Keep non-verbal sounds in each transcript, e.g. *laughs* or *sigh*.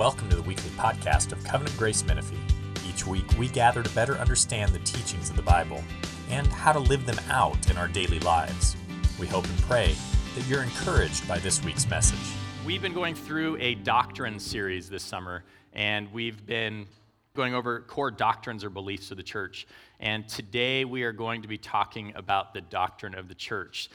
Welcome to the weekly podcast of Covenant Grace Menifee. Each week, we gather to better understand the teachings of the Bible and how to live them out in our daily lives. We hope and pray that you're encouraged by this week's message. We've been going through a doctrine series this summer, and we've been going over core doctrines or beliefs of the church. And today we are going to be talking about the doctrine of the church.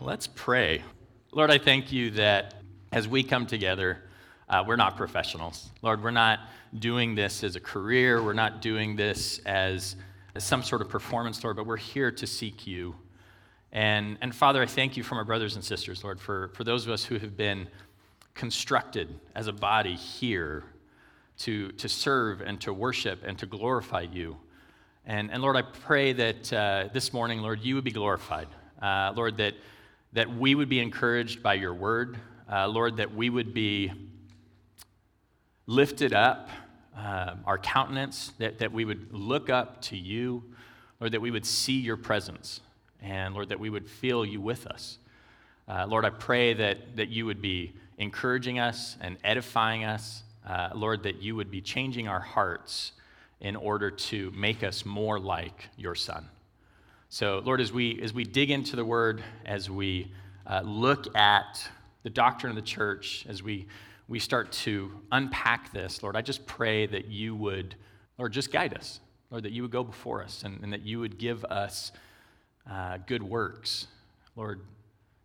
Let's pray. Lord, I thank you that as we come together, uh, we're not professionals. Lord, we're not doing this as a career. We're not doing this as, as some sort of performance, Lord, but we're here to seek you. And, and Father, I thank you for my brothers and sisters, Lord, for, for those of us who have been constructed as a body here to, to serve and to worship and to glorify you. And, and Lord, I pray that uh, this morning, Lord, you would be glorified. Uh, Lord, that, that we would be encouraged by your word. Uh, Lord, that we would be lifted up, uh, our countenance, that, that we would look up to you, Lord, that we would see your presence, and Lord, that we would feel you with us. Uh, Lord, I pray that, that you would be encouraging us and edifying us. Uh, Lord, that you would be changing our hearts in order to make us more like your Son. So, Lord, as we, as we dig into the word, as we uh, look at the doctrine of the church, as we we start to unpack this, Lord, I just pray that you would, Lord, just guide us. Lord, that you would go before us and, and that you would give us uh, good works, Lord,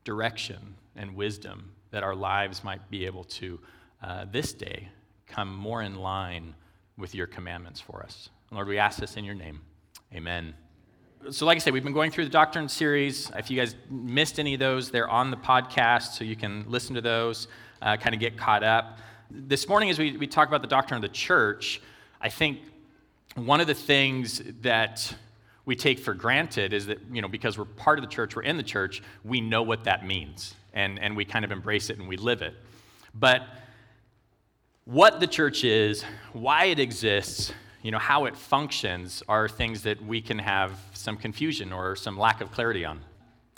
direction and wisdom, that our lives might be able to, uh, this day, come more in line with your commandments for us. Lord, we ask this in your name. Amen. So, like I said, we've been going through the Doctrine series. If you guys missed any of those, they're on the podcast, so you can listen to those uh, kind of get caught up. This morning, as we, we talk about the doctrine of the church, I think one of the things that we take for granted is that, you know, because we're part of the church, we're in the church, we know what that means. And, and we kind of embrace it and we live it. But what the church is, why it exists, you know, how it functions are things that we can have some confusion or some lack of clarity on.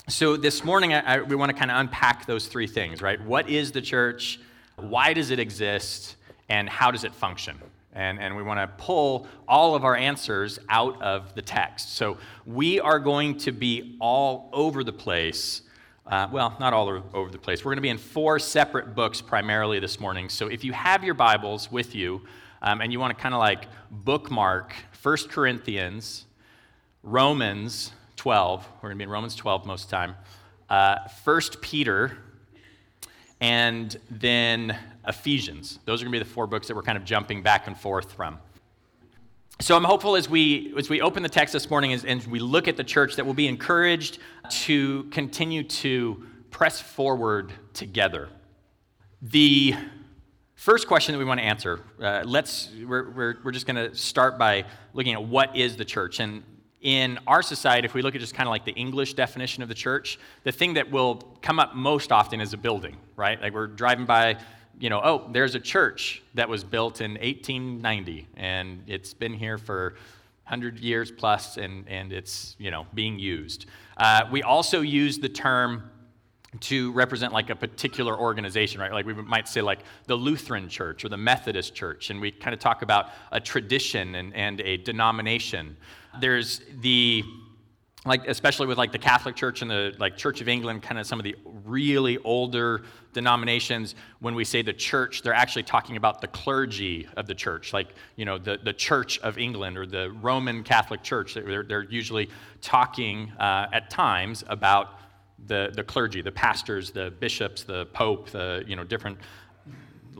So this morning, I, I, we want to kind of unpack those three things, right? What is the church? Why does it exist? And how does it function? And, and we want to pull all of our answers out of the text. So we are going to be all over the place. Uh, well, not all over the place. We're going to be in four separate books primarily this morning. So if you have your Bibles with you um, and you want to kind of like bookmark 1 Corinthians, Romans, 12. We're going to be in Romans 12 most of the time. Uh, 1 Peter, and then Ephesians. Those are going to be the four books that we're kind of jumping back and forth from. So I'm hopeful as we, as we open the text this morning and we look at the church that we'll be encouraged to continue to press forward together. The first question that we want to answer, uh, let's, we're, we're, we're just going to start by looking at what is the church. And in our society, if we look at just kind of like the English definition of the church, the thing that will come up most often is a building, right? Like we're driving by, you know, oh, there's a church that was built in 1890 and it's been here for 100 years plus and, and it's, you know, being used. Uh, we also use the term to represent like a particular organization, right? Like we might say like the Lutheran Church or the Methodist Church, and we kind of talk about a tradition and, and a denomination. There's the like especially with like the Catholic Church and the like Church of England, kind of some of the really older denominations, when we say the church, they're actually talking about the clergy of the church, like you know the, the Church of England or the Roman Catholic Church. They're, they're usually talking uh, at times about the, the clergy, the pastors, the bishops, the pope, the you know different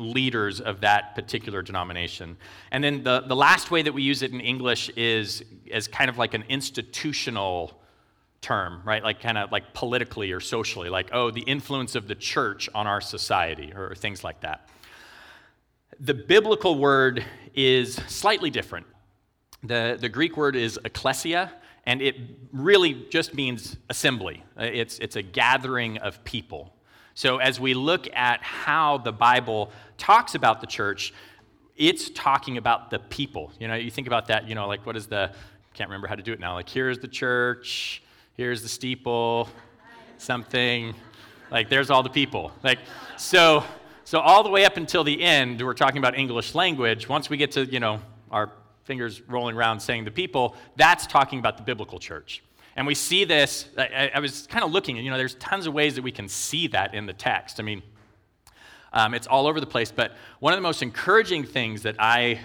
leaders of that particular denomination. And then the, the last way that we use it in English is as kind of like an institutional term, right? Like kind of like politically or socially, like, oh, the influence of the church on our society or things like that. The biblical word is slightly different. The, the Greek word is ecclesia, and it really just means assembly. Uh, it's, it's a gathering of people. So, as we look at how the Bible talks about the church, it's talking about the people. You know, you think about that, you know, like what is the, can't remember how to do it now. Like, here's the church, here's the steeple, something. Like, there's all the people. Like, so, so all the way up until the end, we're talking about English language. Once we get to, you know, our fingers rolling around saying the people, that's talking about the biblical church. And we see this, I, I was kind of looking, and you know, there's tons of ways that we can see that in the text. I mean, um, it's all over the place, but one of the most encouraging things that I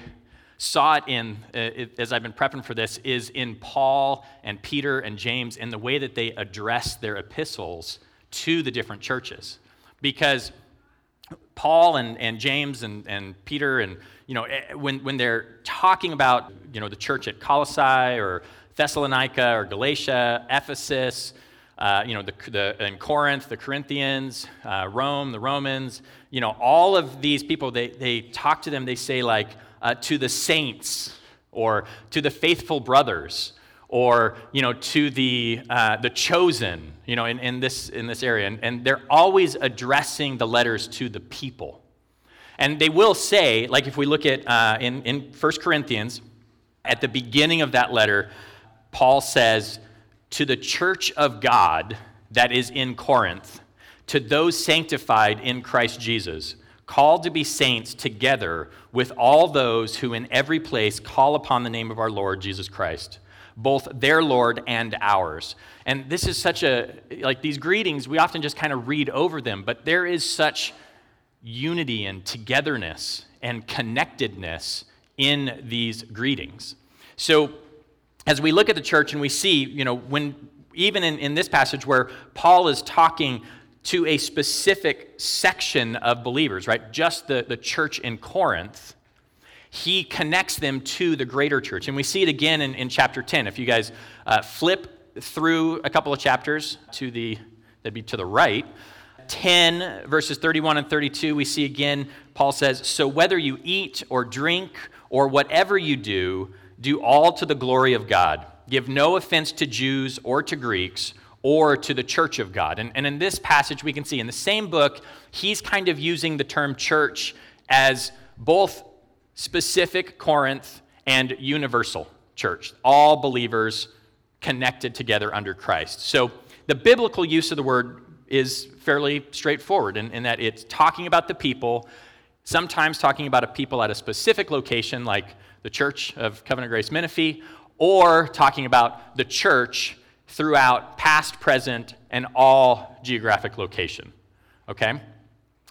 saw it in, uh, as I've been prepping for this, is in Paul and Peter and James in the way that they address their epistles to the different churches. Because Paul and, and James and, and Peter, and you know, eh, when, when they're talking about you know, the church at Colossae or Thessalonica or Galatia, Ephesus, uh, you know, the, the, in Corinth, the Corinthians, uh, Rome, the Romans, you know, all of these people, they, they talk to them, they say, like, uh, to the saints or to the faithful brothers or you know to the uh, the chosen you know in, in this in this area. And, and they're always addressing the letters to the people. And they will say like if we look at uh, in, in 1 corinthians at the beginning of that letter paul says to the church of god that is in corinth to those sanctified in christ jesus called to be saints together with all those who in every place call upon the name of our Lord Jesus Christ, both their Lord and ours. And this is such a, like these greetings, we often just kind of read over them, but there is such unity and togetherness and connectedness in these greetings. So, as we look at the church and we see, you know, when even in, in this passage where Paul is talking to a specific section of believers, right? Just the, the church in Corinth, he connects them to the greater church. And we see it again in, in chapter 10. If you guys uh, flip through a couple of chapters to the, that'd be to the right, 10 verses 31 and 32, we see again, Paul says, So whether you eat or drink or whatever you do, do all to the glory of God. Give no offense to Jews or to Greeks or to the church of God. And, and in this passage, we can see in the same book, he's kind of using the term church as both specific Corinth and universal church, all believers connected together under Christ. So the biblical use of the word is fairly straightforward in, in that it's talking about the people, sometimes talking about a people at a specific location, like the Church of Covenant Grace Menifee, or talking about the church throughout past, present, and all geographic location. Okay?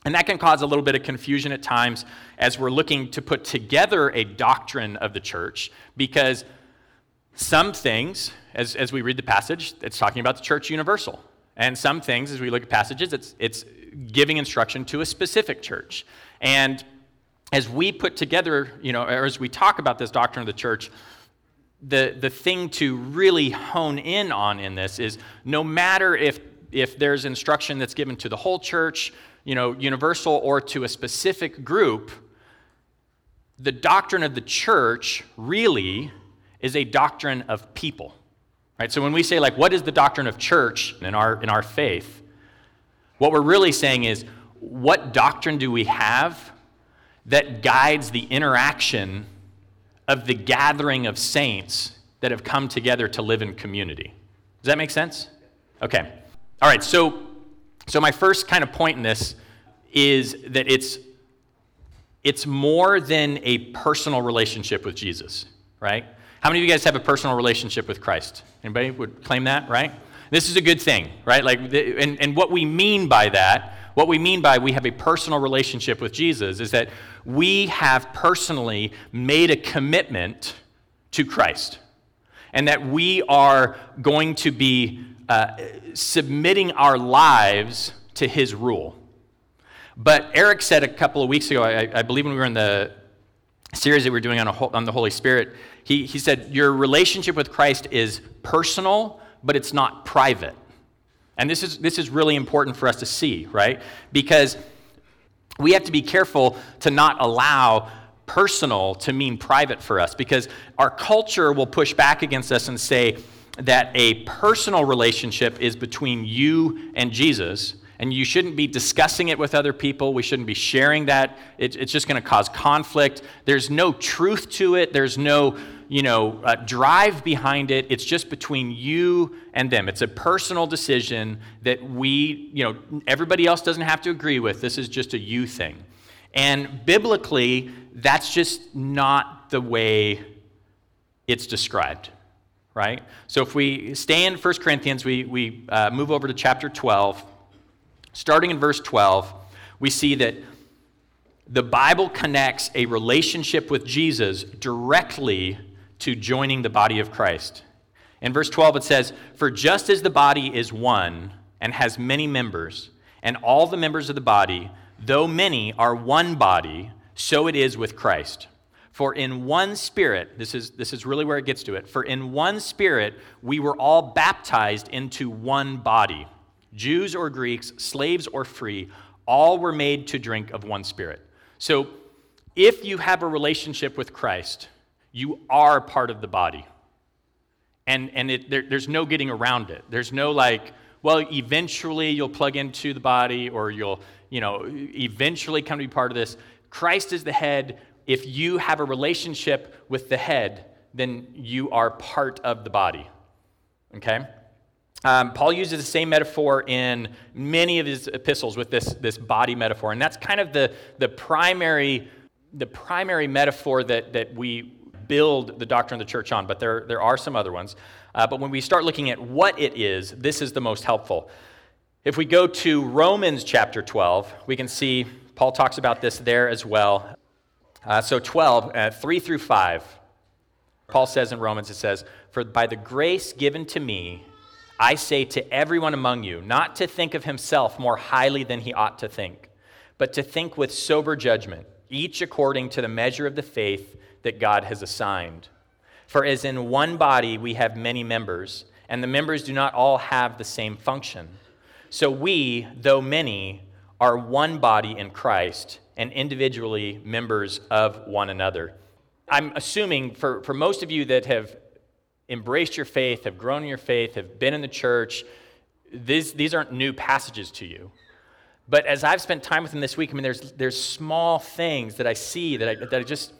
And that can cause a little bit of confusion at times as we're looking to put together a doctrine of the church because some things, as, as we read the passage, it's talking about the church universal. And some things, as we look at passages, it's, it's giving instruction to a specific church. And as we put together, you know, or as we talk about this doctrine of the church, the, the thing to really hone in on in this is no matter if, if there's instruction that's given to the whole church, you know, universal or to a specific group, the doctrine of the church really is a doctrine of people. Right? So when we say like what is the doctrine of church in our in our faith, what we're really saying is what doctrine do we have that guides the interaction of the gathering of saints that have come together to live in community. Does that make sense? Okay. All right, so, so my first kind of point in this is that it's, it's more than a personal relationship with Jesus, right? How many of you guys have a personal relationship with Christ? Anybody would claim that, right? This is a good thing, right? Like, and, and what we mean by that, what we mean by we have a personal relationship with Jesus is that we have personally made a commitment to Christ and that we are going to be uh, submitting our lives to his rule. But Eric said a couple of weeks ago, I, I believe when we were in the series that we are doing on, a, on the Holy Spirit, he, he said, Your relationship with Christ is personal, but it's not private. And this is, this is really important for us to see, right? Because we have to be careful to not allow personal to mean private for us because our culture will push back against us and say that a personal relationship is between you and Jesus and you shouldn't be discussing it with other people. We shouldn't be sharing that. It, it's just going to cause conflict. There's no truth to it. There's no, you know, uh, drive behind it. It's just between you and them. It's a personal decision that we, you know, everybody else doesn't have to agree with. This is just a you thing. And biblically, that's just not the way it's described right? So if we stay in 1 Corinthians, we, we uh, move over to chapter 12. Starting in verse 12, we see that the Bible connects a relationship with Jesus directly to joining the body of Christ. In verse 12, it says, For just as the body is one and has many members, and all the members of the body, though many, are one body, so it is with Christ. For in one spirit, this is, this is really where it gets to it. For in one spirit, we were all baptized into one body. Jews or Greeks, slaves or free, all were made to drink of one spirit. So if you have a relationship with Christ, you are part of the body. And, and it, there, there's no getting around it. There's no like, well, eventually you'll plug into the body or you'll, you know, eventually come to be part of this. Christ is the head if you have a relationship with the head, then you are part of the body. Okay? Um, Paul uses the same metaphor in many of his epistles with this, this body metaphor. And that's kind of the, the, primary, the primary metaphor that, that we build the doctrine of the church on, but there, there are some other ones. Uh, but when we start looking at what it is, this is the most helpful. If we go to Romans chapter 12, we can see Paul talks about this there as well. Uh, so 12, uh, 3 through 5, Paul says in Romans, it says, For by the grace given to me, I say to everyone among you, not to think of himself more highly than he ought to think, but to think with sober judgment, each according to the measure of the faith that God has assigned. For as in one body we have many members, and the members do not all have the same function. So we, though many, are one body in Christ and individually members of one another. I'm assuming for, for most of you that have embraced your faith, have grown in your faith, have been in the church, these, these aren't new passages to you. But as I've spent time with them this week, I mean, there's, there's small things that I see that I, that I just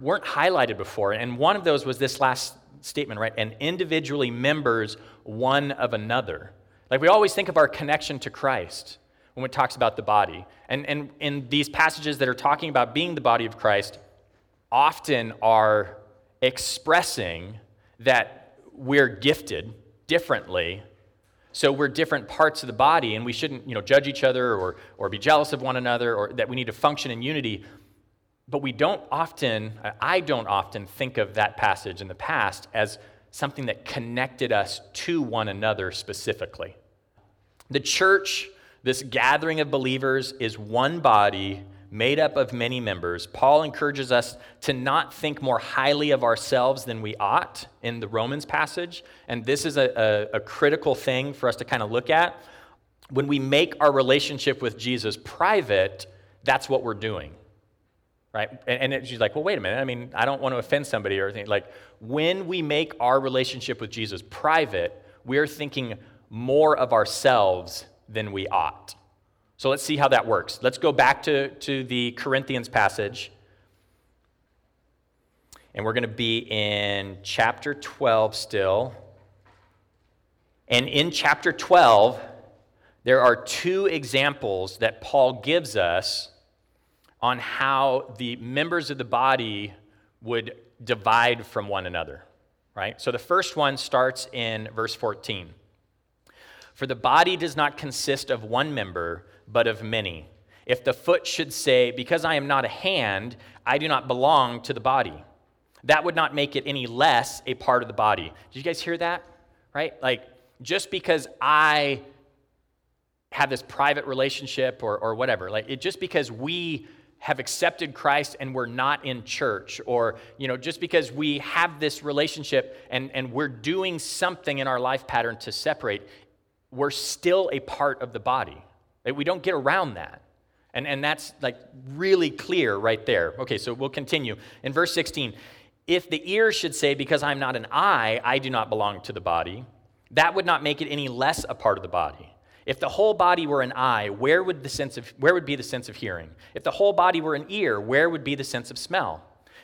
weren't highlighted before. And one of those was this last statement, right? And individually members one of another. Like we always think of our connection to Christ when it talks about the body. And, and in these passages that are talking about being the body of Christ, often are expressing that we're gifted differently. So we're different parts of the body, and we shouldn't you know, judge each other or, or be jealous of one another, or that we need to function in unity. But we don't often, I don't often think of that passage in the past as something that connected us to one another specifically. The church this gathering of believers is one body made up of many members. Paul encourages us to not think more highly of ourselves than we ought in the Romans passage. And this is a, a, a critical thing for us to kind of look at. When we make our relationship with Jesus private, that's what we're doing. Right? And, and she's like, well, wait a minute. I mean, I don't want to offend somebody or anything. Like, when we make our relationship with Jesus private, we're thinking more of ourselves than we ought. So let's see how that works. Let's go back to, to the Corinthians passage. And we're going to be in chapter 12 still. And in chapter 12, there are two examples that Paul gives us on how the members of the body would divide from one another, right? So the first one starts in verse 14. For the body does not consist of one member, but of many. If the foot should say, Because I am not a hand, I do not belong to the body, that would not make it any less a part of the body. Did you guys hear that? Right? Like, just because I have this private relationship or, or whatever, like, it, just because we have accepted Christ and we're not in church, or you know, just because we have this relationship and, and we're doing something in our life pattern to separate, we're still a part of the body. We don't get around that. And, and that's like really clear right there. Okay, so we'll continue. In verse 16, if the ear should say, Because I'm not an eye, I do not belong to the body, that would not make it any less a part of the body. If the whole body were an eye, where would, the sense of, where would be the sense of hearing? If the whole body were an ear, where would be the sense of smell?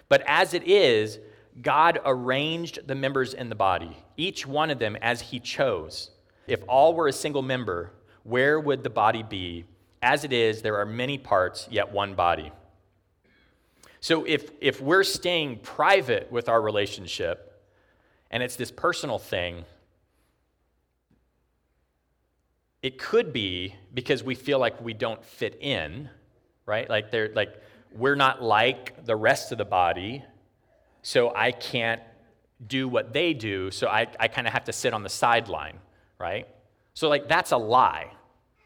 But as it is, God arranged the members in the body, each one of them as he chose. If all were a single member, where would the body be? As it is, there are many parts, yet one body. So if, if we're staying private with our relationship and it's this personal thing, it could be because we feel like we don't fit in, right? Like they're like we're not like the rest of the body, so I can't do what they do, so I, I kind of have to sit on the sideline, right? So like that's a lie.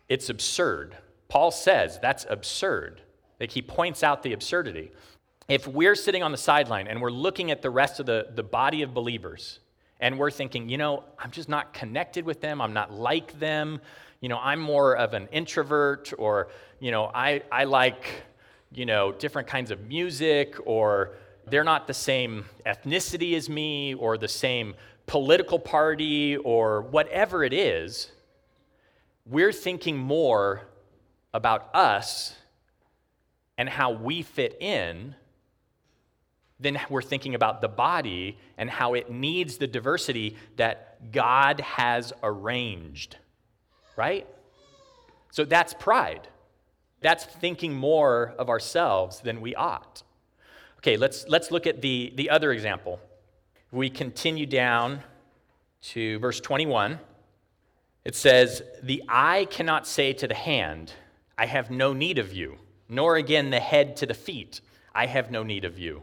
It's absurd. Paul says that's absurd. Like he points out the absurdity. If we're sitting on the sideline and we're looking at the rest of the, the body of believers, and we're thinking, you know, I'm just not connected with them, I'm not like them, you know, I'm more of an introvert, or, you know, I, I like, you know, different kinds of music, or they're not the same ethnicity as me, or the same political party, or whatever it is, we're thinking more about us and how we fit in then we're thinking about the body and how it needs the diversity that God has arranged, right? So that's pride. That's thinking more of ourselves than we ought. Okay, let's, let's look at the, the other example. We continue down to verse 21. It says, The eye cannot say to the hand, I have no need of you, nor again the head to the feet, I have no need of you.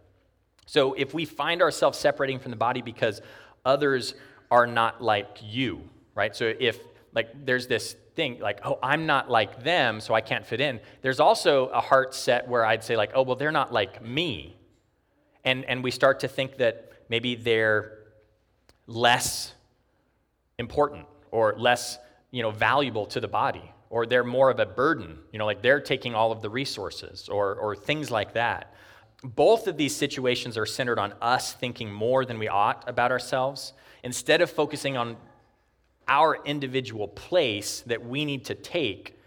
So if we find ourselves separating from the body because others are not like you, right? So if like there's this thing like, oh, I'm not like them, so I can't fit in. There's also a heart set where I'd say like, oh, well, they're not like me. And and we start to think that maybe they're less important or less, you know, valuable to the body or they're more of a burden, you know, like they're taking all of the resources or or things like that both of these situations are centered on us thinking more than we ought about ourselves. Instead of focusing on our individual place that we need to take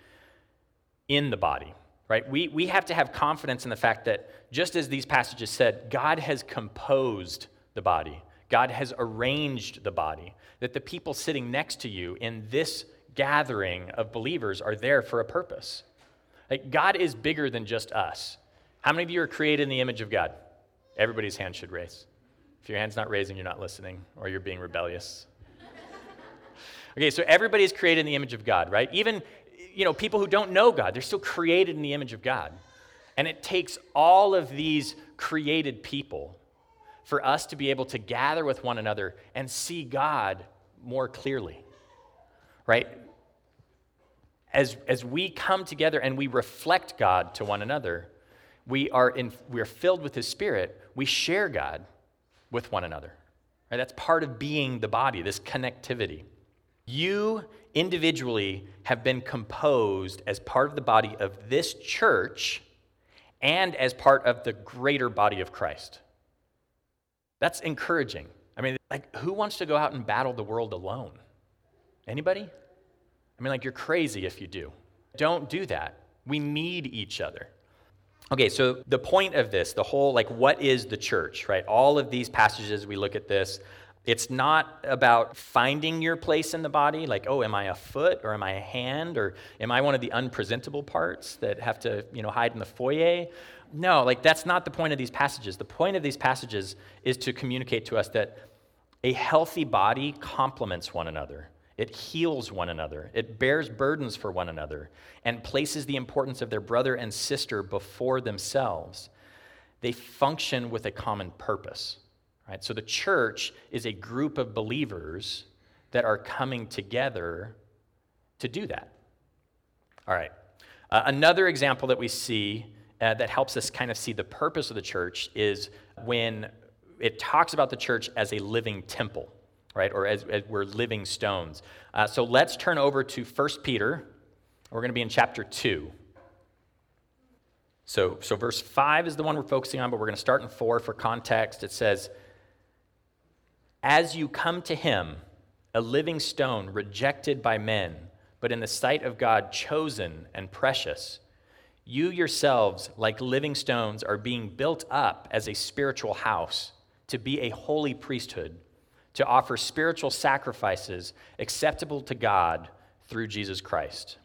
in the body right? We, we have to have confidence in the fact that just as these passages said god has composed the body. God has arranged the body. That the people sitting next to you in this gathering of believers are there for a purpose. Like god is bigger than just us how many of you are created in the image of God? Everybody's hand should raise. If your hand's not raising, you're not listening or you're being rebellious. *laughs* okay, so everybody is created in the image of God, right? Even you know, people who don't know God, they're still created in the image of God. And it takes all of these created people for us to be able to gather with one another and see God more clearly. Right? As, as we come together and we reflect God to one another, we are, in, we are filled with His Spirit, we share God with one another. Right? That's part of being the body, this connectivity. You individually have been composed as part of the body of this church and as part of the greater body of Christ. That's encouraging. I mean, like, who wants to go out and battle the world alone? Anybody? I mean, like, you're crazy if you do. Don't do that. We need each other. Okay, so the point of this, the whole, like, what is the church, right? All of these passages, we look at this. It's not about finding your place in the body, like, oh, am I a foot or am I a hand or am I one of the unpresentable parts that have to, you know, hide in the foyer? No, like, that's not the point of these passages. The point of these passages is to communicate to us that a healthy body complements one another. It heals one another. It bears burdens for one another and places the importance of their brother and sister before themselves. They function with a common purpose. Right? So the church is a group of believers that are coming together to do that. All right. Uh, another example that we see uh, that helps us kind of see the purpose of the church is when it talks about the church as a living temple, right? Or as, as we're living stones. Uh, so let's turn over to 1 Peter. We're going to be in chapter 2. So, so verse 5 is the one we're focusing on, but we're going to start in 4 for context. It says, As you come to him, a living stone rejected by men, but in the sight of God chosen and precious, you yourselves, like living stones, are being built up as a spiritual house to be a holy priesthood, to offer spiritual sacrifices acceptable to God through Jesus Christ.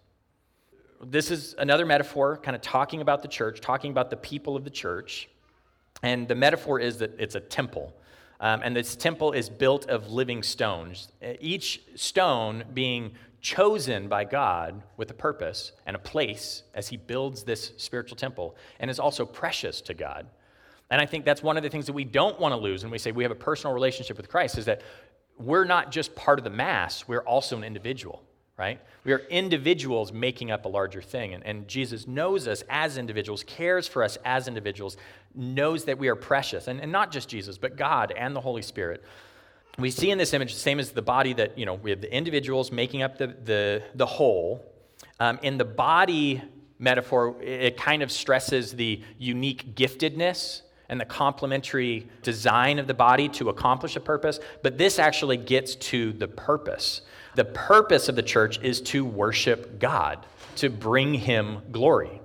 This is another metaphor, kind of talking about the church, talking about the people of the church. And the metaphor is that it's a temple. Um, and this temple is built of living stones, each stone being chosen by God with a purpose and a place as he builds this spiritual temple, and is also precious to God. And I think that's one of the things that we don't want to lose when we say we have a personal relationship with Christ is that we're not just part of the mass, we're also an individual, right? We are individuals making up a larger thing. And, and Jesus knows us as individuals, cares for us as individuals, knows that we are precious. And, and not just Jesus, but God and the Holy Spirit. We see in this image the same as the body that, you know, we have the individuals making up the, the, the whole. Um, in the body metaphor, it kind of stresses the unique giftedness and the complementary design of the body to accomplish a purpose, but this actually gets to the purpose. The purpose of the church is to worship God, to bring Him glory.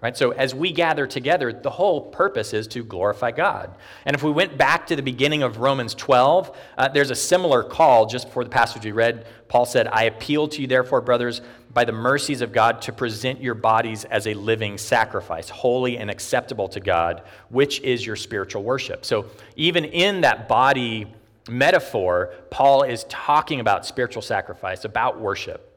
Right? So as we gather together, the whole purpose is to glorify God. And if we went back to the beginning of Romans 12, uh, there's a similar call just before the passage we read. Paul said, I appeal to you, therefore, brothers, by the mercies of God, to present your bodies as a living sacrifice, holy and acceptable to God, which is your spiritual worship. So even in that body metaphor, Paul is talking about spiritual sacrifice, about worship.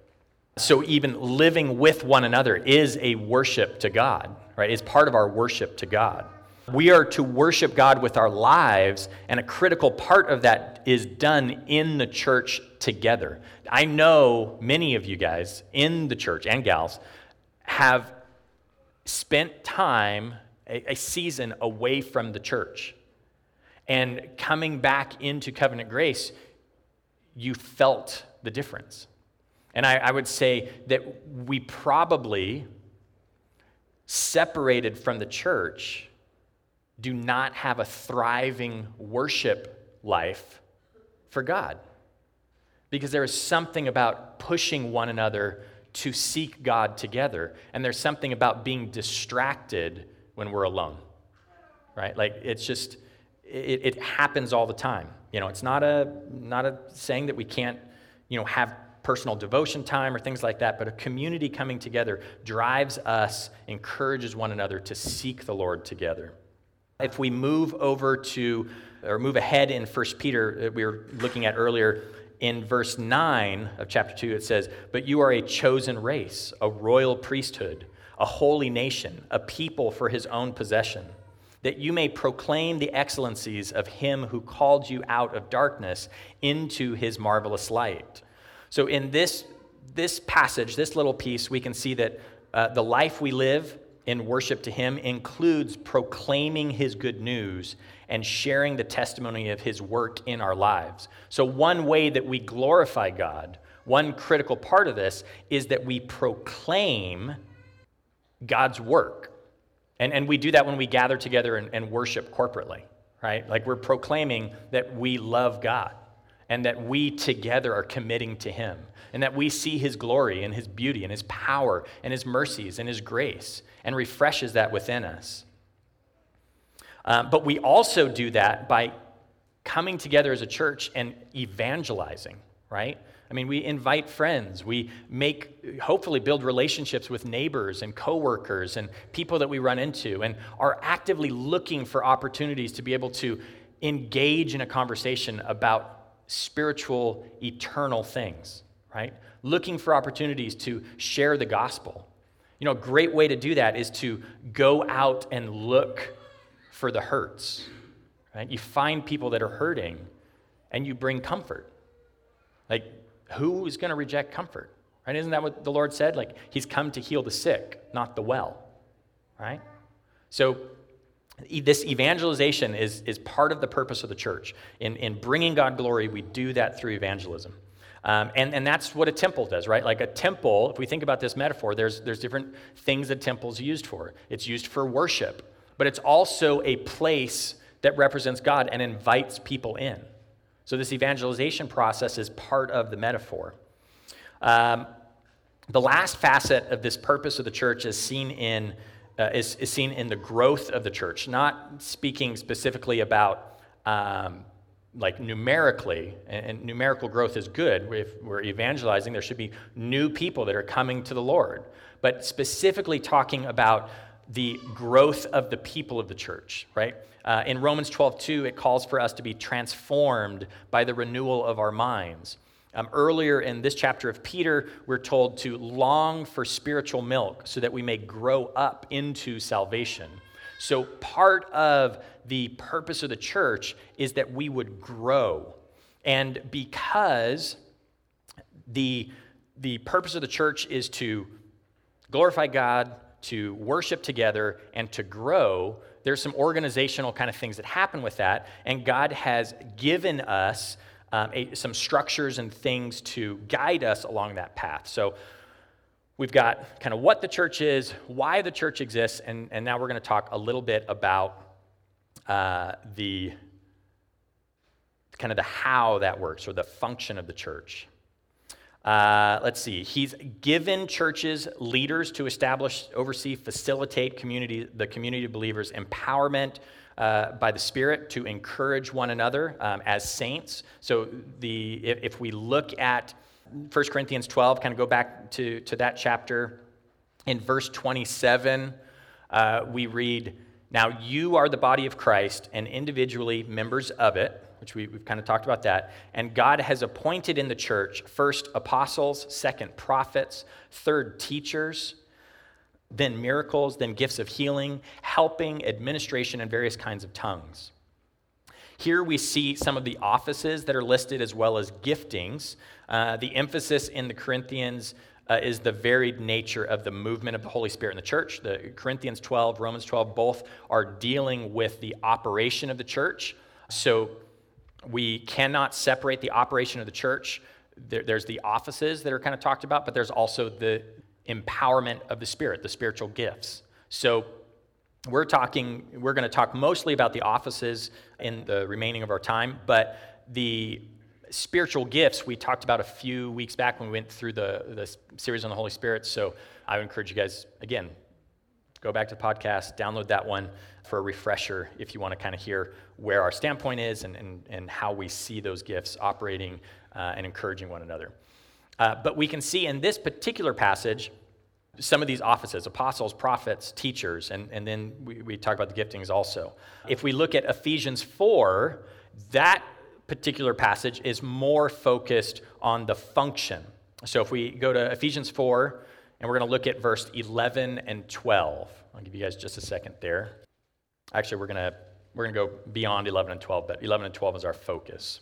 So even living with one another is a worship to God, right? It's part of our worship to God. We are to worship God with our lives, and a critical part of that is done in the church together. I know many of you guys in the church and gals have spent time, a, a season away from the church. And coming back into covenant grace, you felt the difference. And I, I would say that we probably, separated from the church, do not have a thriving worship life for God. Because there is something about pushing one another to seek God together, and there's something about being distracted when we're alone, right? Like it's just, it, it happens all the time. You know, it's not a, not a saying that we can't, you know, have personal devotion time or things like that, but a community coming together drives us, encourages one another to seek the Lord together. If we move over to, or move ahead in 1 Peter, that we were looking at earlier, in verse 9 of chapter 2, it says, But you are a chosen race, a royal priesthood, a holy nation, a people for his own possession, that you may proclaim the excellencies of him who called you out of darkness into his marvelous light. So, in this, this passage, this little piece, we can see that uh, the life we live in worship to Him includes proclaiming His good news and sharing the testimony of His work in our lives. So, one way that we glorify God, one critical part of this, is that we proclaim God's work. And, and we do that when we gather together and, and worship corporately, right? Like we're proclaiming that we love God and that we together are committing to Him, and that we see His glory and His beauty and His power and His mercies and His grace, and refreshes that within us. Uh, but we also do that by coming together as a church and evangelizing, right? I mean, we invite friends. We make, hopefully, build relationships with neighbors and coworkers and people that we run into, and are actively looking for opportunities to be able to engage in a conversation about spiritual, eternal things, right? Looking for opportunities to share the gospel. You know, a great way to do that is to go out and look for the hurts, right? You find people that are hurting and you bring comfort. Like, who is going to reject comfort, Right? Isn't that what the Lord said? Like, He's come to heal the sick, not the well. Right? So, this evangelization is, is part of the purpose of the church. In, in bringing God glory, we do that through evangelism. Um, and, and that's what a temple does, right? Like a temple, if we think about this metaphor, there's, there's different things that temple's used for. It's used for worship, but it's also a place that represents God and invites people in. So this evangelization process is part of the metaphor. Um, the last facet of this purpose of the church is seen in uh, is, is, seen in the growth of the church, not speaking specifically about um, like numerically, and, and, numerical growth is good. If we're evangelizing, there should be new people that are coming to the Lord, but specifically talking about the growth of the people of the church, right? Uh, in Romans 12, 2, it calls for us to be transformed by the renewal of our minds. Um, earlier in this chapter of Peter, we're told to long for spiritual milk so that we may grow up into salvation. So, part of the purpose of the church is that we would grow. And because the, the purpose of the church is to glorify God, to worship together, and to grow, there's some organizational kind of things that happen with that. And God has given us um, a, some structures and things to guide us along that path. So we've got kind of what the church is, why the church exists, and, and now we're going to talk a little bit about uh, the kind of the how that works or the function of the church. Uh, let's see. He's given churches leaders to establish, oversee, facilitate community, the community of believers, empowerment, uh, by the Spirit to encourage one another um, as saints. So the, if, if, we look at 1 Corinthians 12, kind of go back to, to that chapter, in verse 27, uh, we read, Now you are the body of Christ and individually members of it, which we, we've kind of talked about that. And God has appointed in the church first apostles, second prophets, third teachers then miracles, then gifts of healing, helping, administration, and various kinds of tongues. Here we see some of the offices that are listed as well as giftings. Uh, the emphasis in the Corinthians uh, is the varied nature of the movement of the Holy Spirit in the church. The Corinthians 12, Romans 12, both are dealing with the operation of the church. So we cannot separate the operation of the church. There, there's the offices that are kind of talked about, but there's also the empowerment of the Spirit, the spiritual gifts. So we're talking, we're going to talk mostly about the offices in the remaining of our time, but the spiritual gifts we talked about a few weeks back when we went through the, the series on the Holy Spirit. So I would encourage you guys, again, go back to the podcast, download that one for a refresher if you want to kind of hear where our standpoint is and, and, and how we see those gifts operating uh, and encouraging one another. Uh, but we can see in this particular passage some of these offices apostles, prophets, teachers, and, and then we, we talk about the giftings also. If we look at Ephesians 4, that particular passage is more focused on the function. So if we go to Ephesians 4, and we're going to look at verse 11 and 12. I'll give you guys just a second there. Actually, we're going to we're going to go beyond 11 and 12, but 11 and 12 is our focus.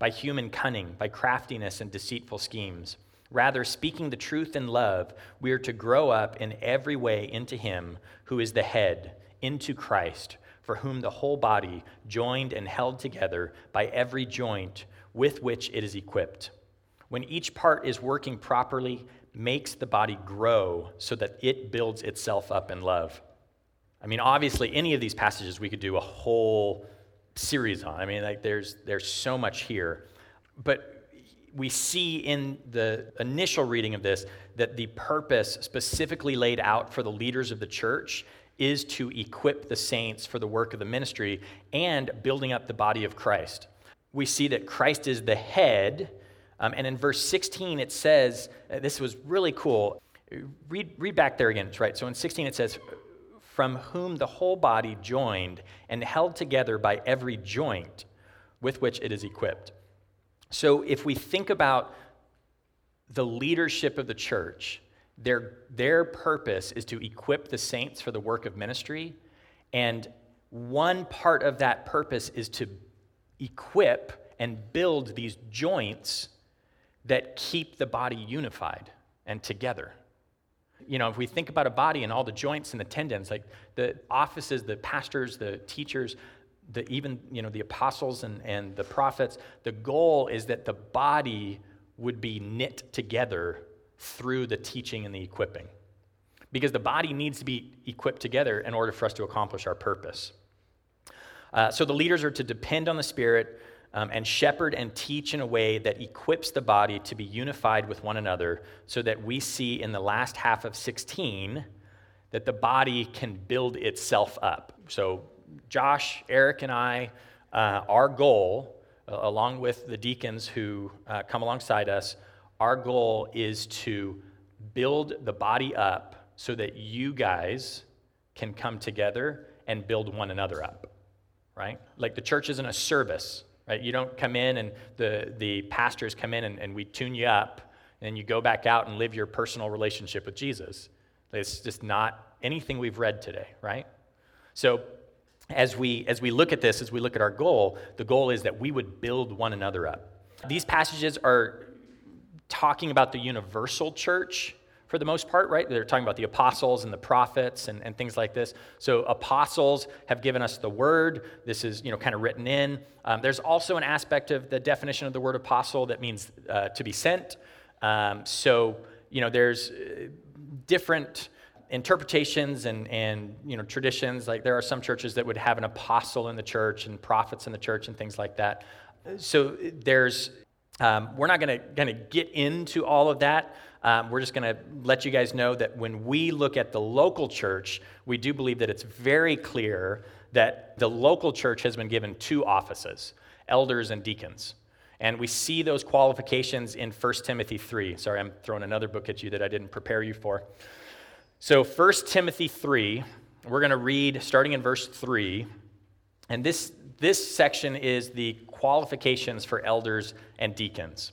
by human cunning, by craftiness and deceitful schemes. Rather, speaking the truth in love, we are to grow up in every way into Him who is the head, into Christ, for whom the whole body, joined and held together by every joint with which it is equipped, when each part is working properly, makes the body grow so that it builds itself up in love. I mean, obviously, any of these passages we could do a whole series on. I mean, like there's there's so much here, but we see in the initial reading of this that the purpose specifically laid out for the leaders of the church is to equip the saints for the work of the ministry and building up the body of Christ. We see that Christ is the head, um, and in verse 16 it says, uh, this was really cool. Read, read back there again, it's right. So in 16 it says, From whom the whole body joined and held together by every joint with which it is equipped. So if we think about the leadership of the church, their, their purpose is to equip the saints for the work of ministry. And one part of that purpose is to equip and build these joints that keep the body unified and together. You know, if we think about a body and all the joints and the tendons, like the offices, the pastors, the teachers, the, even you know, the apostles and, and the prophets, the goal is that the body would be knit together through the teaching and the equipping. Because the body needs to be equipped together in order for us to accomplish our purpose. Uh, so the leaders are to depend on the Spirit um, and shepherd and teach in a way that equips the body to be unified with one another so that we see in the last half of 16 that the body can build itself up. So, Josh, Eric, and I, uh, our goal, along with the deacons who uh, come alongside us, our goal is to build the body up so that you guys can come together and build one another up, right? Like the church isn't a service, right? You don't come in and the, the pastors come in and, and we tune you up and you go back out and live your personal relationship with Jesus. It's just not anything we've read today, right? So as we as we look at this, as we look at our goal, the goal is that we would build one another up. These passages are talking about the universal church for the most part, right? They're talking about the apostles and the prophets and, and things like this. So apostles have given us the word. This is, you know, kind of written in. Um, there's also an aspect of the definition of the word apostle that means uh, to be sent. Um, so, you know, there's uh, different interpretations and, and you know traditions like there are some churches that would have an apostle in the church and prophets in the church and things like that so there's um, we're not going to get into all of that. Um, we're just going to let you guys know that when we look at the local church, we do believe that it's very clear that the local church has been given two offices elders and deacons. And we see those qualifications in 1 Timothy 3. Sorry, I'm throwing another book at you that I didn't prepare you for. So, 1 Timothy 3, we're going to read starting in verse 3. And this, this section is the qualifications for elders and deacons.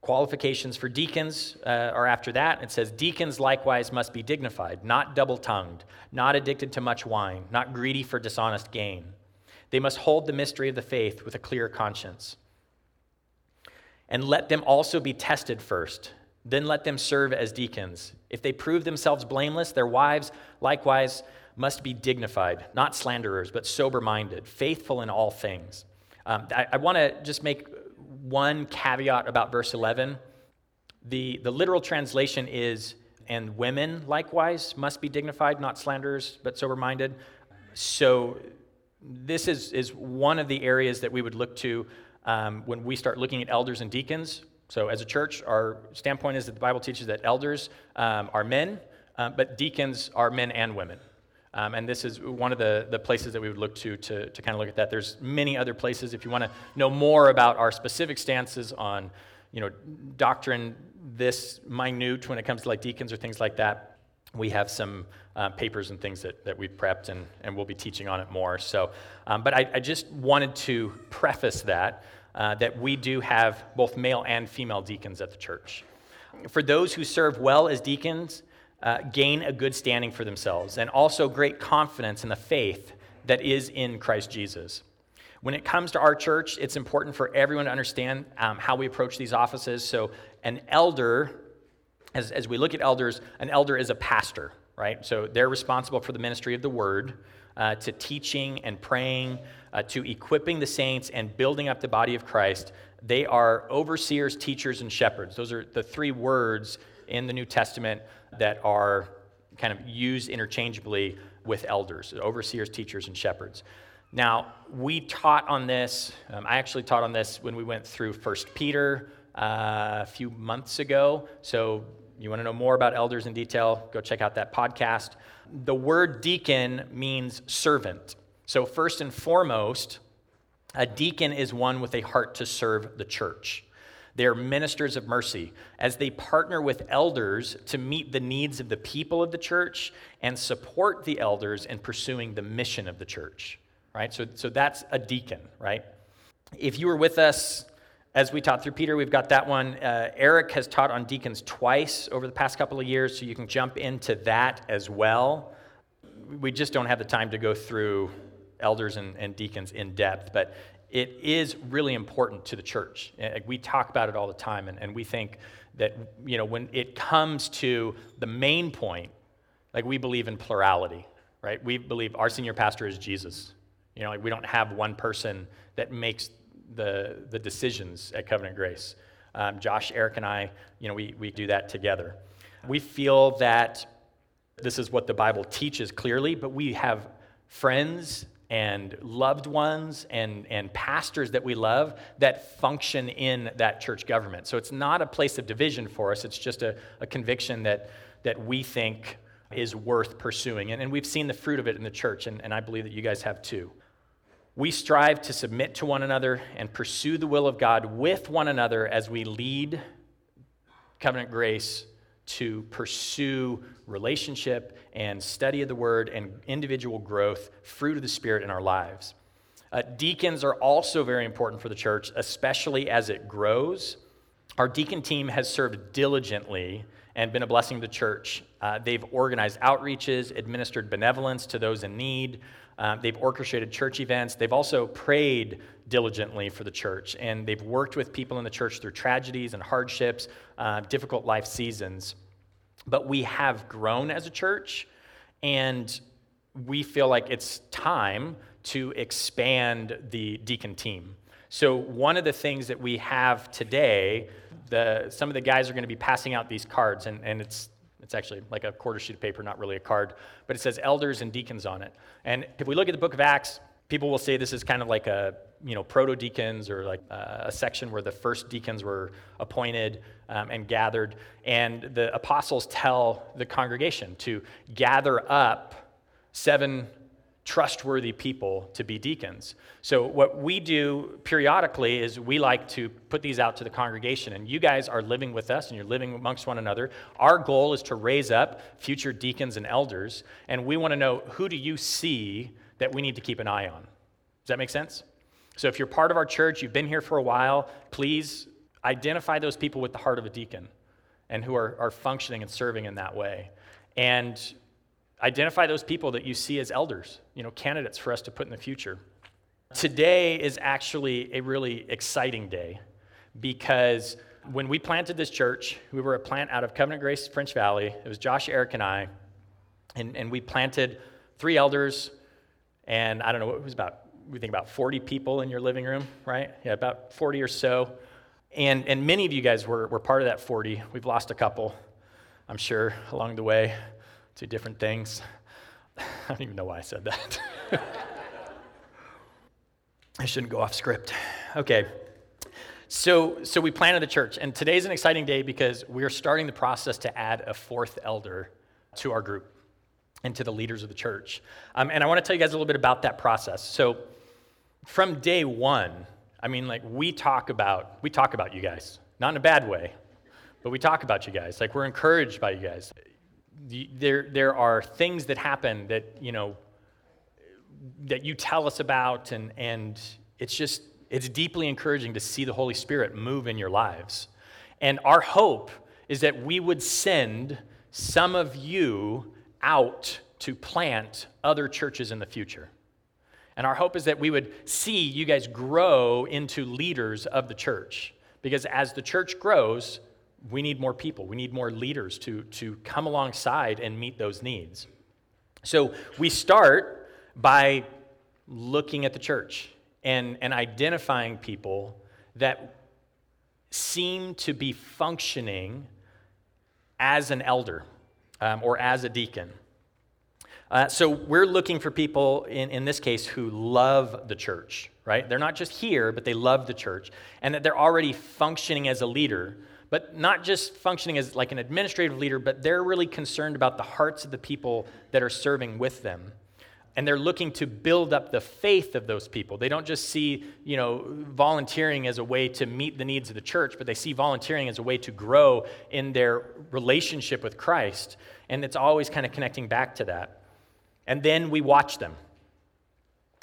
Qualifications for deacons uh, are after that. It says, Deacons likewise must be dignified, not double tongued, not addicted to much wine, not greedy for dishonest gain. They must hold the mystery of the faith with a clear conscience. And let them also be tested first. Then let them serve as deacons. If they prove themselves blameless, their wives likewise must be dignified, not slanderers, but sober minded, faithful in all things. Um, I, I want to just make one caveat about verse 11. The, the literal translation is, and women likewise must be dignified, not slanderers, but sober minded. So, this is, is one of the areas that we would look to um, when we start looking at elders and deacons. So, as a church, our standpoint is that the Bible teaches that elders um, are men, uh, but deacons are men and women. Um, and this is one of the, the places that we would look to, to to kind of look at that. There's many other places. If you want to know more about our specific stances on, you know, doctrine, this minute when it comes to like deacons or things like that, we have some uh, papers and things that, that we've prepped and, and we'll be teaching on it more. So, um, but I, I, just wanted to preface that, uh, that we do have both male and female deacons at the church. For those who serve well as deacons, uh, gain a good standing for themselves and also great confidence in the faith that is in Christ Jesus. When it comes to our church, it's important for everyone to understand um, how we approach these offices. So, an elder, as, as we look at elders, an elder is a pastor, right? So, they're responsible for the ministry of the word, uh, to teaching and praying, uh, to equipping the saints and building up the body of Christ. They are overseers, teachers, and shepherds. Those are the three words in the New Testament that are kind of used interchangeably with elders overseers, teachers, and shepherds. Now, we taught on this. Um, I actually taught on this when we went through First Peter uh, a few months ago. So, you want to know more about elders in detail, go check out that podcast. The word deacon means servant. So, first and foremost, a deacon is one with a heart to serve the church. They are ministers of mercy as they partner with elders to meet the needs of the people of the church and support the elders in pursuing the mission of the church right? So, so that's a deacon, right? If you were with us as we taught through Peter, we've got that one. Uh, Eric has taught on deacons twice over the past couple of years, so you can jump into that as well. We just don't have the time to go through elders and, and deacons in depth, but it is really important to the church. Uh, we talk about it all the time, and, and we think that you know when it comes to the main point, like we believe in plurality, right? We believe our senior pastor is Jesus. You know, like we don't have one person that makes the, the decisions at Covenant Grace. Um, Josh, Eric, and I, you know, we, we do that together. We feel that this is what the Bible teaches clearly, but we have friends and loved ones and, and pastors that we love that function in that church government. So it's not a place of division for us, it's just a, a conviction that, that we think is worth pursuing. And, and we've seen the fruit of it in the church, and, and I believe that you guys have too. We strive to submit to one another and pursue the will of God with one another as we lead Covenant Grace to pursue relationship and study of the Word and individual growth, fruit of the Spirit in our lives. Uh, deacons are also very important for the church, especially as it grows. Our deacon team has served diligently and been a blessing to the church. Uh, they've organized outreaches, administered benevolence to those in need, um, they've orchestrated church events. They've also prayed diligently for the church, and they've worked with people in the church through tragedies and hardships, uh, difficult life seasons. But we have grown as a church, and we feel like it's time to expand the deacon team. So, one of the things that we have today, the, some of the guys are going to be passing out these cards, and, and it's it's actually like a quarter sheet of paper, not really a card, but it says elders and deacons on it. And if we look at the book of Acts, people will say this is kind of like a you know proto deacons or like a section where the first deacons were appointed um, and gathered and the apostles tell the congregation to gather up seven trustworthy people to be deacons. So, what we do periodically is we like to put these out to the congregation, and you guys are living with us and you're living amongst one another. Our goal is to raise up future deacons and elders, and we want to know who do you see that we need to keep an eye on. Does that make sense? So, if you're part of our church, you've been here for a while, please identify those people with the heart of a deacon and who are, are functioning and serving in that way. And Identify those people that you see as elders, you know, candidates for us to put in the future. Today is actually a really exciting day because when we planted this church, we were a plant out of Covenant Grace, French Valley. It was Josh, Eric, and I. And, and we planted three elders, and I don't know, it was about, we think about 40 people in your living room, right? Yeah, about 40 or so. And, and many of you guys were, were part of that 40. We've lost a couple, I'm sure, along the way to different things. *laughs* I don't even know why I said that. *laughs* I shouldn't go off script. Okay. So, so we planted the church, and today's an exciting day because we're starting the process to add a fourth elder to our group and to the leaders of the church. Um, and I want to tell you guys a little bit about that process. So, from day one, I mean, like we talk about we talk about you guys, not in a bad way, but we talk about you guys. Like we're encouraged by you guys there, there are things that happen that, you know, that you tell us about, and, and it's just, it's deeply encouraging to see the Holy Spirit move in your lives. And our hope is that we would send some of you out to plant other churches in the future. And our hope is that we would see you guys grow into leaders of the church. Because as the church grows, we need more people. We need more leaders to, to come alongside and meet those needs. So we start by looking at the church and, and identifying people that seem to be functioning as an elder um, or as a deacon. Uh, so we're looking for people, in, in this case, who love the church, right? They're not just here, but they love the church, and that they're already functioning as a leader, but not just functioning as like an administrative leader, but they're really concerned about the hearts of the people that are serving with them and they're looking to build up the faith of those people. They don't just see, you know, volunteering as a way to meet the needs of the church, but they see volunteering as a way to grow in their relationship with Christ. And it's always kind of connecting back to that. And then we watch them.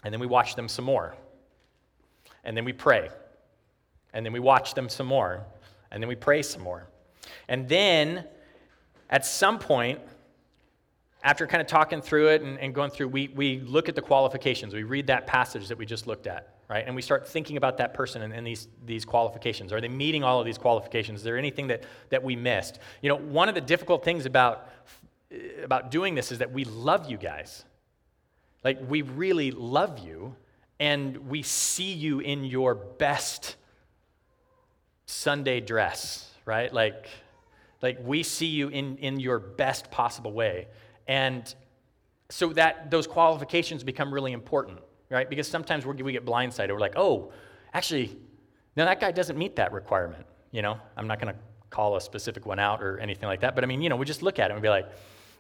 And then we watch them some more. And then we pray. And then we watch them some more. And then we pray some more. And then at some point, after kind of talking through it and, and, going through, we, we look at the qualifications. We read that passage that we just looked at, right? And we start thinking about that person and, and, these, these qualifications. Are they meeting all of these qualifications? Is there anything that, that we missed? You know, one of the difficult things about, about doing this is that we love you guys. Like, we really love you, and we see you in your best Sunday dress, right? Like, like we see you in, in your best possible way. And so that those qualifications become really important, right? Because sometimes we get blindsided. We're like, oh, actually, no, that guy doesn't meet that requirement. You know, I'm not going to call a specific one out or anything like that. But I mean, you know, we just look at it and be like,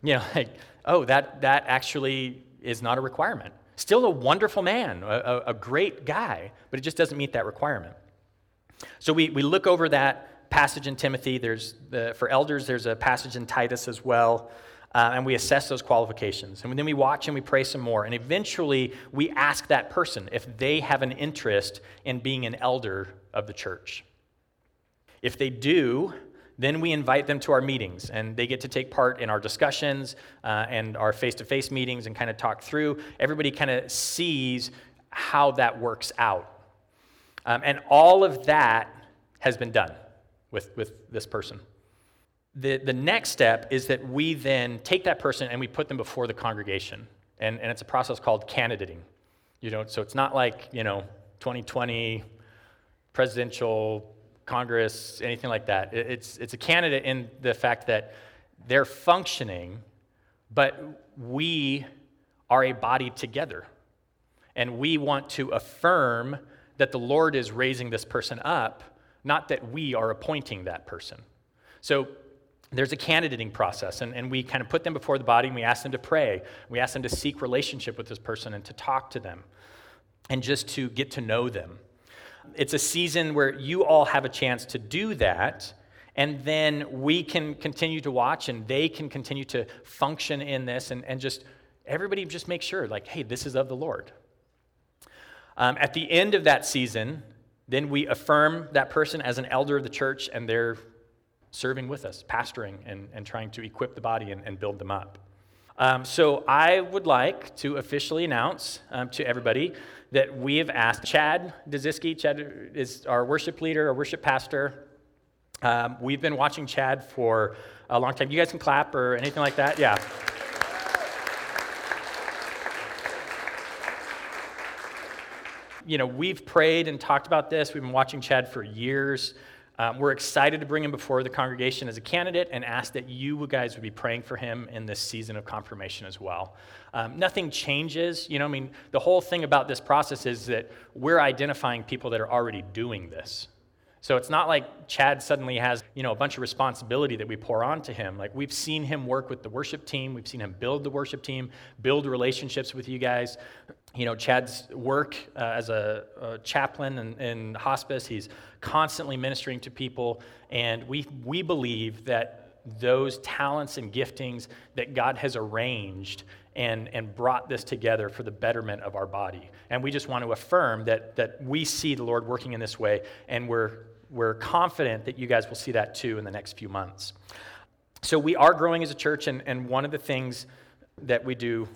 you know, *laughs* like, oh, that that actually is not a requirement. Still a wonderful man, a, a great guy, but it just doesn't meet that requirement. So we, we look over that passage in Timothy. There's the, for elders, there's a passage in Titus as well uh, and we assess those qualifications. And then we watch and we pray some more. And eventually, we ask that person if they have an interest in being an elder of the church. If they do, then we invite them to our meetings, and they get to take part in our discussions uh, and our face to face meetings and kind of talk through. Everybody kind of sees how that works out. Um, and all of that has been done with, with this person the, the next step is that we then take that person and we put them before the congregation. And, and it's a process called candidating. You know, so it's not like, you know, 2020 presidential Congress, anything like that. It's, it's a candidate in the fact that they're functioning, but we are a body together. And we want to affirm that the Lord is raising this person up, not that we are appointing that person. So there's a candidating process, and, and we kind of put them before the body and we ask them to pray. We ask them to seek relationship with this person and to talk to them and just to get to know them. It's a season where you all have a chance to do that, and then we can continue to watch and they can continue to function in this and, and just everybody just make sure, like, hey, this is of the Lord. Um, at the end of that season, then we affirm that person as an elder of the church and they're serving with us, pastoring, and, and trying to equip the body and, and build them up. Um, so I would like to officially announce um, to everybody that we have asked Chad Daziski, Chad is our worship leader, our worship pastor. Um, we've been watching Chad for a long time. You guys can clap or anything like that? Yeah. You know, we've prayed and talked about this. We've been watching Chad for years. Um, we're excited to bring him before the congregation as a candidate and ask that you guys would be praying for him in this season of confirmation as well. Um, nothing changes. You know, I mean, the whole thing about this process is that we're identifying people that are already doing this. So it's not like Chad suddenly has, you know, a bunch of responsibility that we pour onto him. Like we've seen him work with the worship team, we've seen him build the worship team, build relationships with you guys. You know, Chad's work uh, as a, a chaplain in, in hospice, he's constantly ministering to people, and we we believe that those talents and giftings that God has arranged and, and brought this together for the betterment of our body. And we just want to affirm that, that we see the Lord working in this way, and we're, we're confident that you guys will see that too in the next few months. So we are growing as a church, and, and one of the things that we do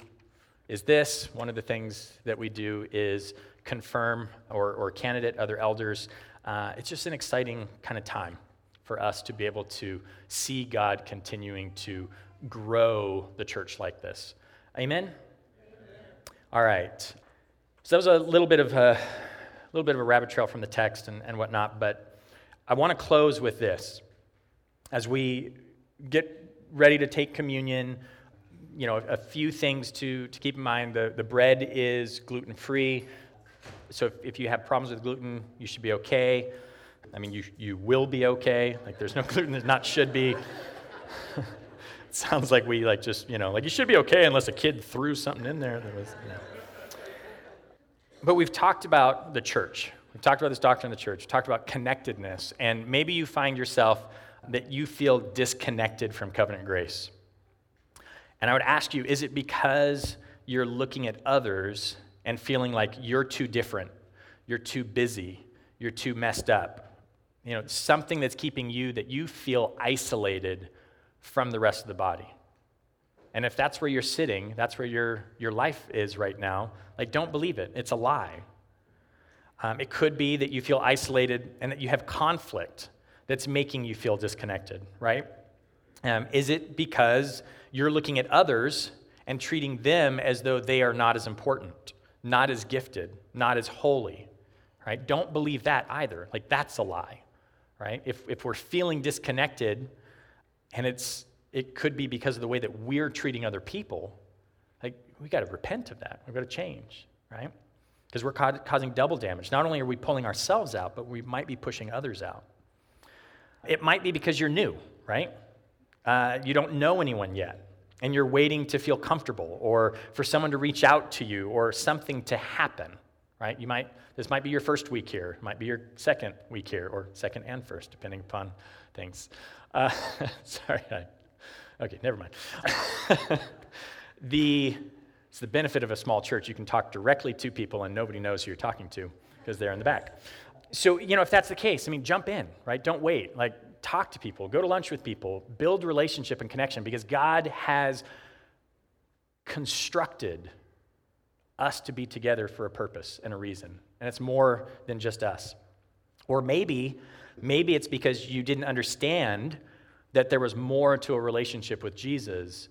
is this. One of the things that we do is confirm or, or candidate other elders. Uh, it's just an exciting kind of time for us to be able to see God continuing to grow the church like this. Amen? Amen. All right. So that was a little bit of a, a little bit of a rabbit trail from the text and, and whatnot, but I want to close with this. As we get ready to take communion, you know, a few things to, to keep in mind. The, the bread is gluten free. So if, if you have problems with gluten, you should be okay. I mean, you, you will be okay. Like, there's no *laughs* gluten, there's not should be. *laughs* sounds like we, like, just, you know, like, you should be okay unless a kid threw something in there. That was, you know. But we've talked about the church. We've talked about this doctrine of the church. Talked about connectedness. And maybe you find yourself that you feel disconnected from covenant grace. And I would ask you is it because you're looking at others and feeling like you're too different, you're too busy, you're too messed up? You know, something that's keeping you that you feel isolated from the rest of the body. And if that's where you're sitting, that's where your, your life is right now, like don't believe it. It's a lie. Um, it could be that you feel isolated and that you have conflict that's making you feel disconnected, right? Um, is it because you're looking at others and treating them as though they are not as important, not as gifted, not as holy, right? Don't believe that either. Like, that's a lie, right? If, if we're feeling disconnected and it's, it could be because of the way that we're treating other people, like, we got to repent of that. We've got to change, right? Because we're ca- causing double damage. Not only are we pulling ourselves out, but we might be pushing others out. It might be because you're new, right? Uh, you don't know anyone yet, and you're waiting to feel comfortable or for someone to reach out to you or something to happen, right? You might, this might be your first week here, might be your second week here, or second and first, depending upon things. Uh, *laughs* sorry, I, okay, never mind. *laughs* the, it's the benefit of a small church. You can talk directly to people, and nobody knows who you're talking to because they're in the back. So, you know, if that's the case, I mean, jump in, right? Don't wait. Like, talk to people, go to lunch with people, build relationship and connection because God has constructed us to be together for a purpose and a reason. And it's more than just us. Or maybe, maybe it's because you didn't understand that there was more to a relationship with Jesus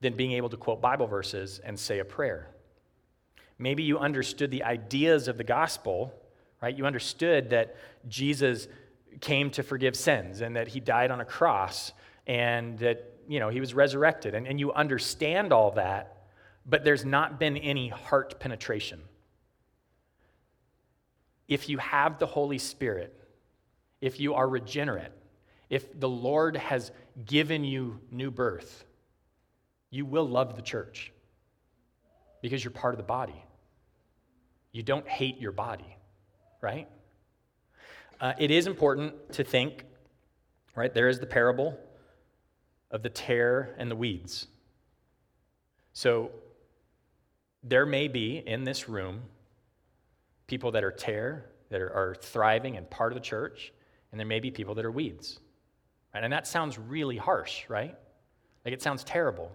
than being able to quote Bible verses and say a prayer. Maybe you understood the ideas of the gospel, right? You understood that Jesus came to forgive sins and that he died on a cross and that you know he was resurrected and, and you understand all that but there's not been any heart penetration if you have the holy spirit if you are regenerate if the lord has given you new birth you will love the church because you're part of the body you don't hate your body right uh, it is important to think, right? There is the parable of the tare and the weeds. So there may be in this room people that are tare, that are, are thriving and part of the church, and there may be people that are weeds. Right? And that sounds really harsh, right? Like it sounds terrible.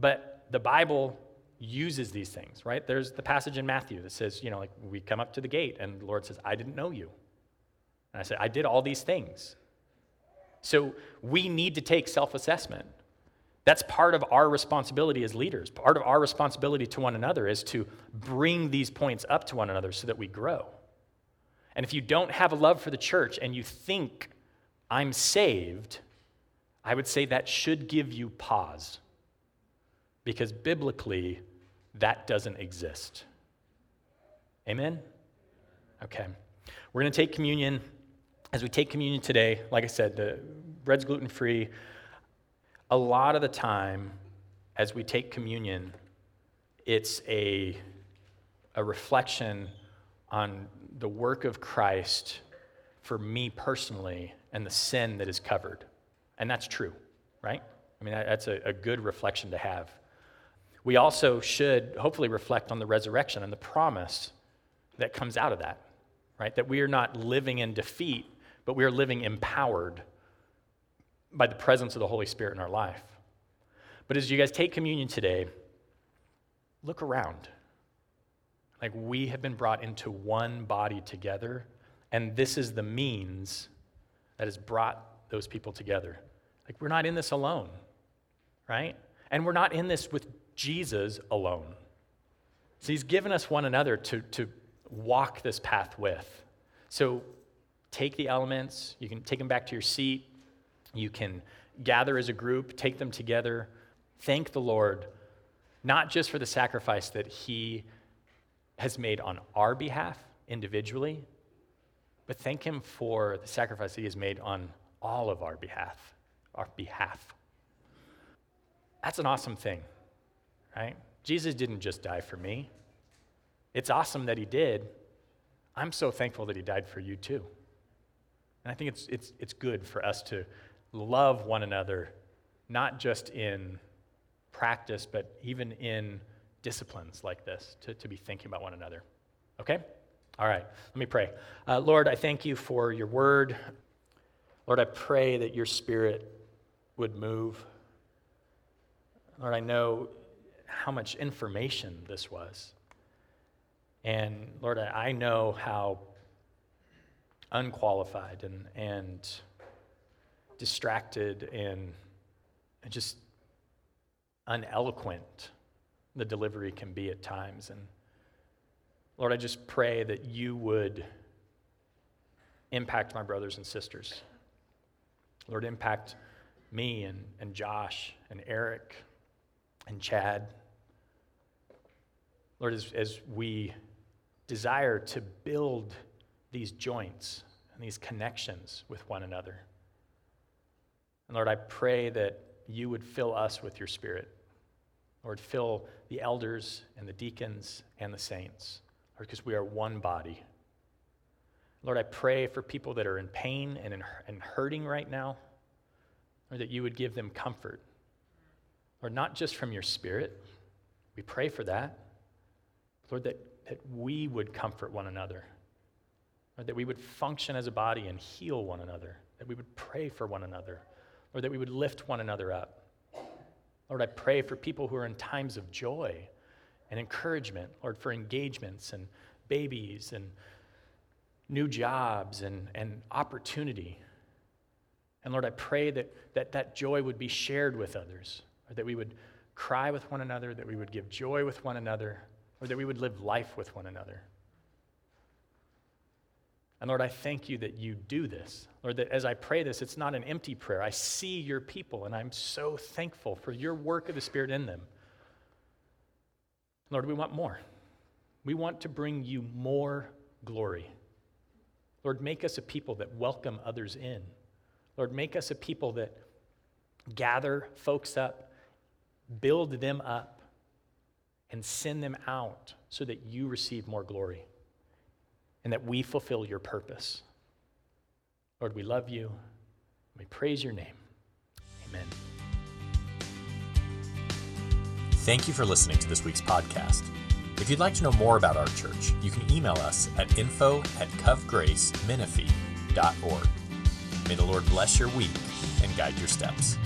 But the Bible uses these things, right? There's the passage in Matthew that says, you know, like we come up to the gate and the Lord says, I didn't know you. And I said, I did all these things. So we need to take self assessment. That's part of our responsibility as leaders. Part of our responsibility to one another is to bring these points up to one another so that we grow. And if you don't have a love for the church and you think, I'm saved, I would say that should give you pause. Because biblically, that doesn't exist. Amen? Okay. We're going to take communion as we take communion today, like I said, the bread's gluten free. A lot of the time, as we take communion, it's a, a reflection on the work of Christ for me personally and the sin that is covered. And that's true, right? I mean, that's a, a good reflection to have. We also should hopefully reflect on the resurrection and the promise that comes out of that, right? That we are not living in defeat, but we are living empowered by the presence of the Holy Spirit in our life. But as you guys take communion today, look around. Like we have been brought into one body together, and this is the means that has brought those people together. Like we're not in this alone, right? And we're not in this with Jesus alone. So he's given us one another to, to walk this path with. So take the elements, you can take them back to your seat, you can gather as a group, take them together, thank the Lord, not just for the sacrifice that he has made on our behalf individually, but thank him for the sacrifice that he has made on all of our behalf, our behalf. That's an awesome thing, right? Jesus didn't just die for me. It's awesome that he did. I'm so thankful that he died for you too. And I think it's, it's, it's good for us to love one another, not just in practice, but even in disciplines like this, to, to be thinking about one another. Okay? All right, let me pray. Uh, Lord, I thank you for your word. Lord, I pray that your spirit would move. Lord, I know how much information this was. And Lord, I know how unqualified and, and distracted and, just uneloquent the delivery can be at times. And Lord, I just pray that you would impact my brothers and sisters. Lord, impact me and, and Josh and Eric and Chad. Lord, as, as we desire to build these joints and these connections with one another. And Lord, I pray that you would fill us with your spirit. Lord, fill the elders and the deacons and the saints, Lord, because we are one body. Lord, I pray for people that are in pain and, in, and hurting right now, Lord, that you would give them comfort. Lord, not just from your spirit, we pray for that. Lord, that, that we would comfort one another, Lord, that we would function as a body and heal one another, that we would pray for one another, or that we would lift one another up. Lord, I pray for people who are in times of joy and encouragement, Lord, for engagements and babies and new jobs and, and opportunity. And Lord, I pray that, that that joy would be shared with others, or that we would cry with one another, that we would give joy with one another, or that we would live life with one another. And Lord, I thank you that you do this. Lord, that as I pray this, it's not an empty prayer. I see your people, and I'm so thankful for your work of the Spirit in them. Lord, we want more. We want to bring you more glory. Lord, make us a people that welcome others in. Lord, make us a people that gather folks up, build them up, and send them out so that you receive more glory and that we fulfill your purpose. Lord, we love you. We praise your name. Amen. Thank you for listening to this week's podcast. If you'd like to know more about our church, you can email us at info at covgracemenifee.org. May the Lord bless your week and guide your steps.